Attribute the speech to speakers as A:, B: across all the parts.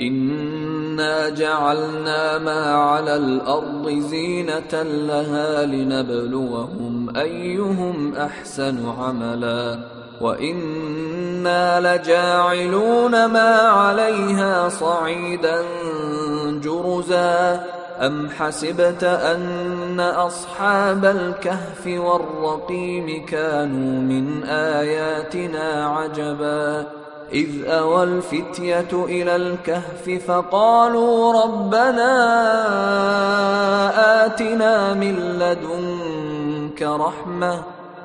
A: انا جعلنا ما على الأرض زينه لها لنبلوهم ايهم احسن عملا وأنا لجاعلون ما عليها صعيدا جرزا ام حسبت ان اصحاب الكهف والرقيم كانوا من اياتنا عجبا إذ أوى الفتية إلى الكهف فقالوا ربنا آتنا من لدنك رحمة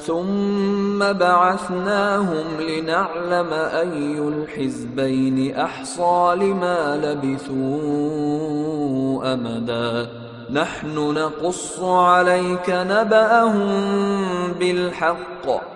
A: ثم بعثناهم لنعلم أي الحزبين أحصى لما لبثوا أمدا. نحن نقص عليك نبأهم بالحق.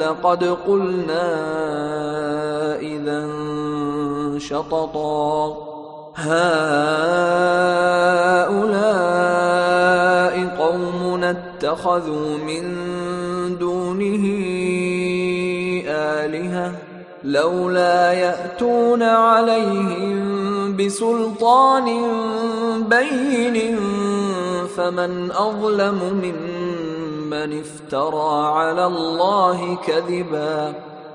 A: لقد قلنا إذا شططا هؤلاء قوم اتخذوا من دونه آلهة لولا يأتون عليهم بسلطان بين فمن أظلم ممن من افترى على الله كذبا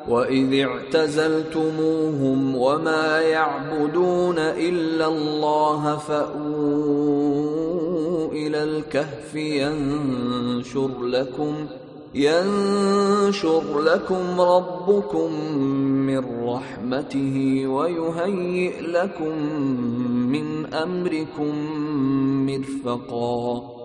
A: وإذ اعتزلتموهم وما يعبدون إلا الله فأووا إلى الكهف ينشر لكم ينشر لكم ربكم من رحمته ويهيئ لكم من أمركم مرفقا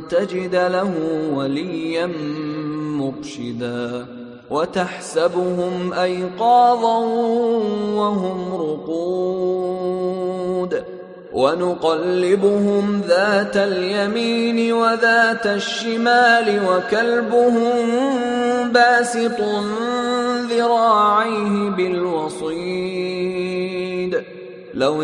A: تجد له وليا مرشدا وتحسبهم أيقاظا وهم رقود ونقلبهم ذات اليمين وذات الشمال وكلبهم باسط ذراعيه بالوصيد لو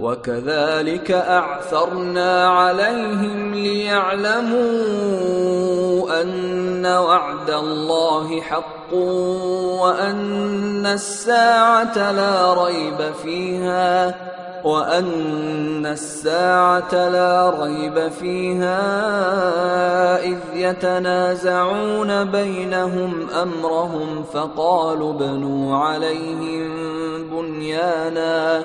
A: وكذلك أعثرنا عليهم ليعلموا أن وعد الله حق وأن الساعة لا ريب فيها وأن الساعة لا ريب فيها إذ يتنازعون بينهم أمرهم فقالوا بنوا عليهم بنيانا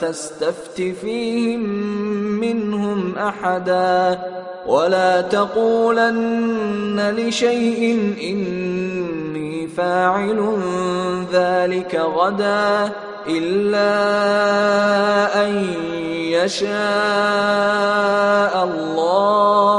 A: تستفت فيهم منهم أحدا ولا تقولن لشيء إني فاعل ذلك غدا إلا أن يشاء الله.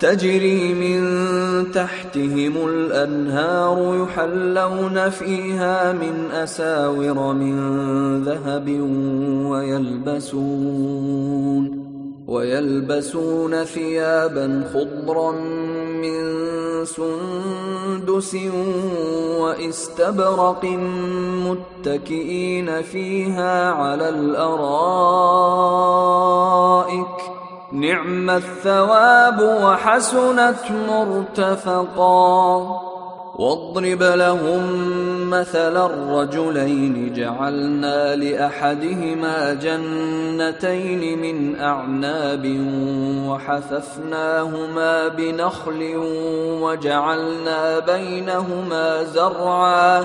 A: تجري من تحتهم الأنهار يحلون فيها من أساور من ذهب ويلبسون ويلبسون ثيابا خضرا من سندس واستبرق متكئين فيها على الأرائك نعم الثواب وحسنت مرتفقا. واضرب لهم مثل الرجلين جعلنا لأحدهما جنتين من أعناب وحففناهما بنخل وجعلنا بينهما زرعا.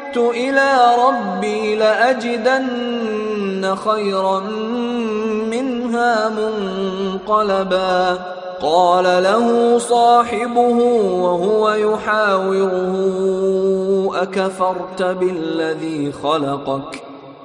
A: إلى ربي لأجدن خيرا منها منقلبا. قال له صاحبه وهو يحاوره أكفرت بالذي خلقك ۖ؟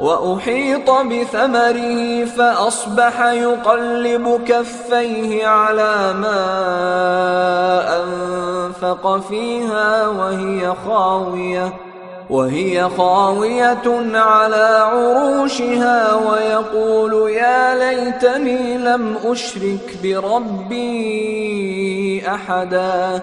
A: وأحيط بثمره فأصبح يقلب كفيه على ما أنفق فيها وهي خاوية وهي خاوية على عروشها ويقول يا ليتني لم أشرك بربي أحدا.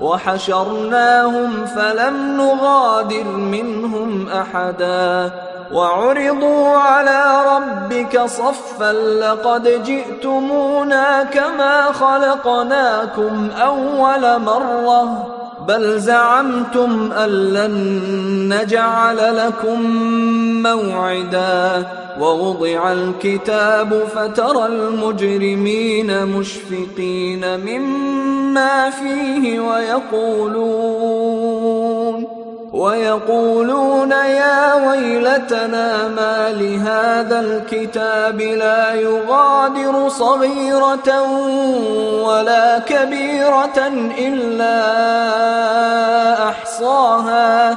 A: وحشرناهم فلم نغادر منهم أحدا وعرضوا على ربك صفا لقد جئتمونا كما خلقناكم أول مرة بل زعمتم أن لن نجعل لكم موعدا ووضع الكتاب فترى المجرمين مشفقين مما فيه ويقولون ويقولون يا ويلتنا ما لهذا الكتاب لا يغادر صغيرة ولا كبيرة إلا أحصاها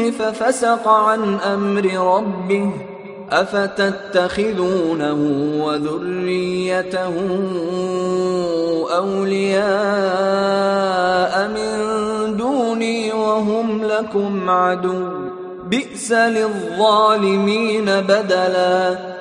A: ففسق عن أمر ربه أفتتخذونه وذريته أولياء من دوني وهم لكم عدو بئس للظالمين بدلا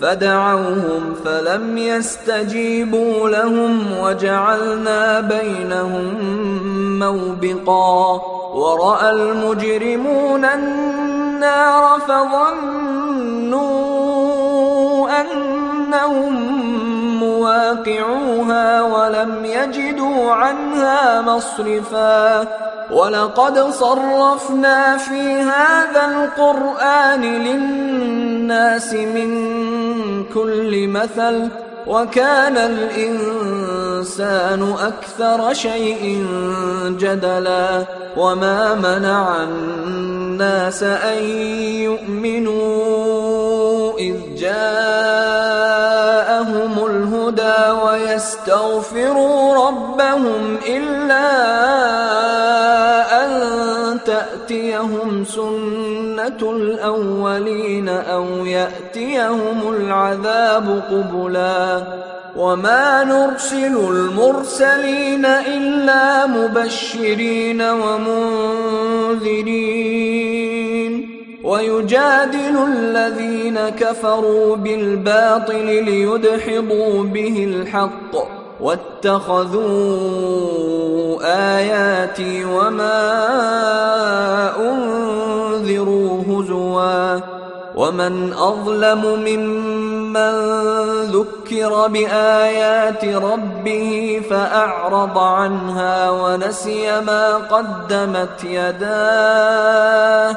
A: فدعوهم فلم يستجيبوا لهم وجعلنا بينهم موبقا ورأى المجرمون النار فظنوا أنهم مواقعوها ولم يجدوا عنها مصرفا ولقد صرفنا في هذا القرآن للناس من كل مثل وكان الإنسان أكثر شيء جدلا وما منع الناس أن يؤمنوا إذ جاءهم الهدى ويستغفروا ربهم إلا أن تأتيهم سنه الأولين أو يأتيهم العذاب قبلا وما نرسل المرسلين إلا مبشرين ومنذرين ويجادل الذين كفروا بالباطل ليدحضوا به الحق واتخذوا آياتي وما انذروا هزوا ومن اظلم ممن ذكر بايات ربه فاعرض عنها ونسي ما قدمت يداه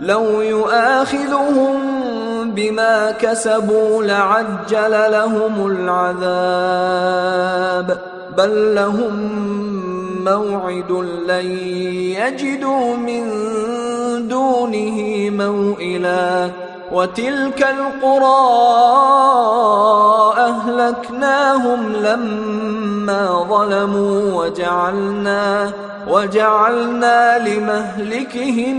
A: لو يؤاخذهم بما كسبوا لعجل لهم العذاب. بل لهم موعد لن يجدوا من دونه موئلا. وتلك القرى أهلكناهم لما ظلموا وجعلنا وجعلنا لمهلكهم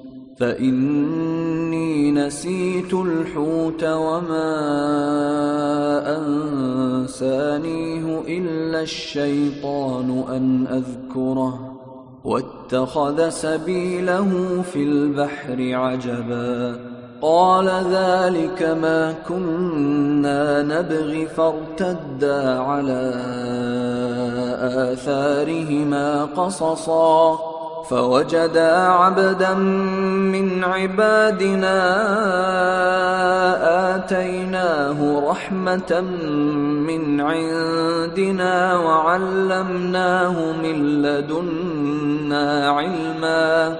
A: فإني نسيت الحوت وما أنسانيه إلا الشيطان أن أذكره. واتخذ سبيله في البحر عجبا. قال ذلك ما كنا نبغي فارتدا على آثارهما قصصا. فوجدا عبدا من عبادنا آتيناه رحمة من عندنا وعلمناه من لدنا علما.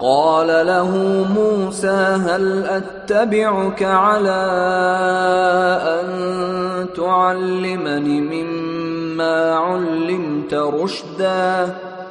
A: قال له موسى هل أتبعك على أن تعلمني مما علمت رشداً؟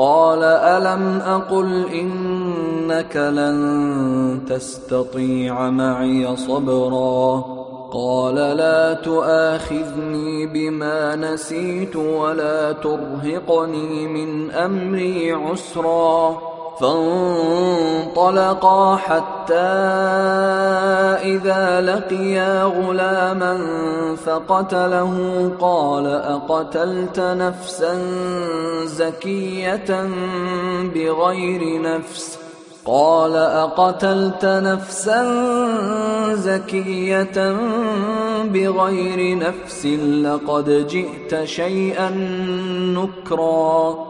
A: قال ألم أقل إنك لن تستطيع معي صبرا قال لا تؤاخذني بما نسيت ولا ترهقني من أمري عسرا فانطلقا حتى إذا لقيا غلاما فقتله قال أقتلت نفسا زكية بغير نفس؟ قال أقتلت نفسا زكية بغير نفس لقد جئت شيئا نكرا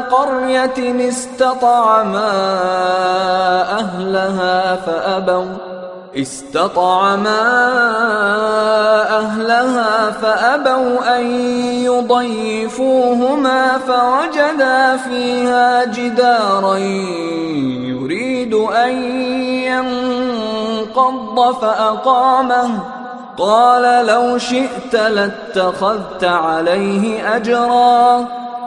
A: قرية استطعما أهلها فأبوا. استطعما أهلها فأبوا أن يضيفوهما فوجدا فيها جدارا يريد أن ينقض فأقامه. قال لو شئت لاتخذت عليه أجرا.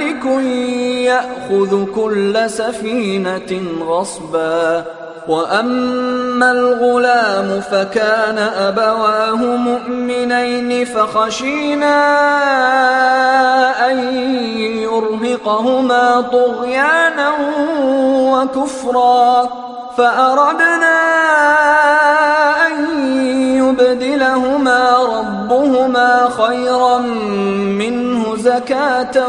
A: ملك يأخذ كل سفينة غصبا. وأما الغلام فكان أبواه مؤمنين فخشينا أن يرهقهما طغيانا وكفرا. فأردنا أن يبدلهما ربهما خيرا منه زكاة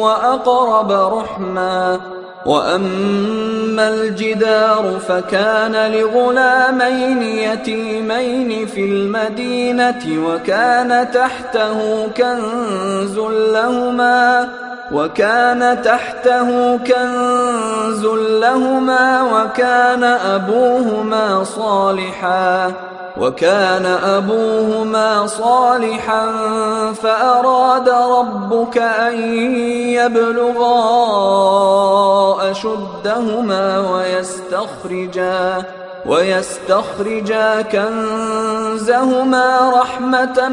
A: وأقرب رحما وأما الجدار فكان لغلامين يتيمين في المدينة وكان تحته كنز لهما وكان تحته كنز لهما وكان أبوهما صالحا وكان أبوهما صالحا فأراد ربك أن يبلغا أشدهما ويستخرجا ويستخرجا كنزهما رحمة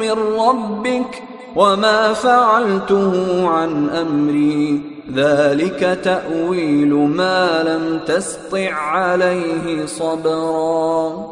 A: من ربك وما فعلته عن أمري. ذلك تأويل ما لم تسطع عليه صبرا.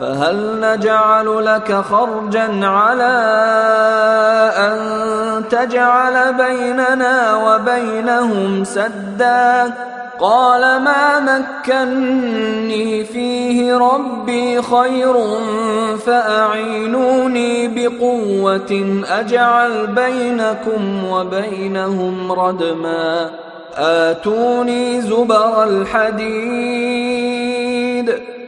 A: فهل نجعل لك خرجا على أن تجعل بيننا وبينهم سدا؟ قال ما مكني فيه ربي خير فأعينوني بقوة أجعل بينكم وبينهم ردما. آتوني زبر الحديد.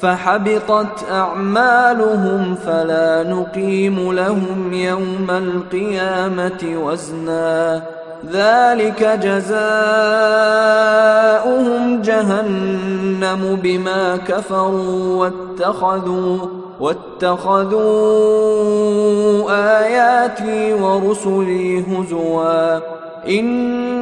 A: فحبطت أعمالهم فلا نقيم لهم يوم القيامة وزنا. ذلك جزاؤهم جهنم بما كفروا واتخذوا واتخذوا آياتي ورسلي هزوا. إن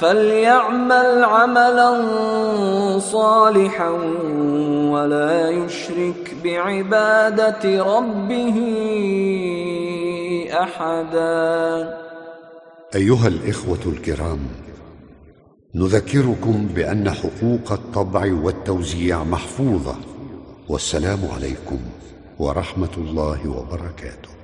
A: فليعمل عملا صالحا ولا يشرك بعباده ربه احدا.
B: أيها الإخوة الكرام نذكركم بأن حقوق الطبع والتوزيع محفوظة والسلام عليكم ورحمة الله وبركاته.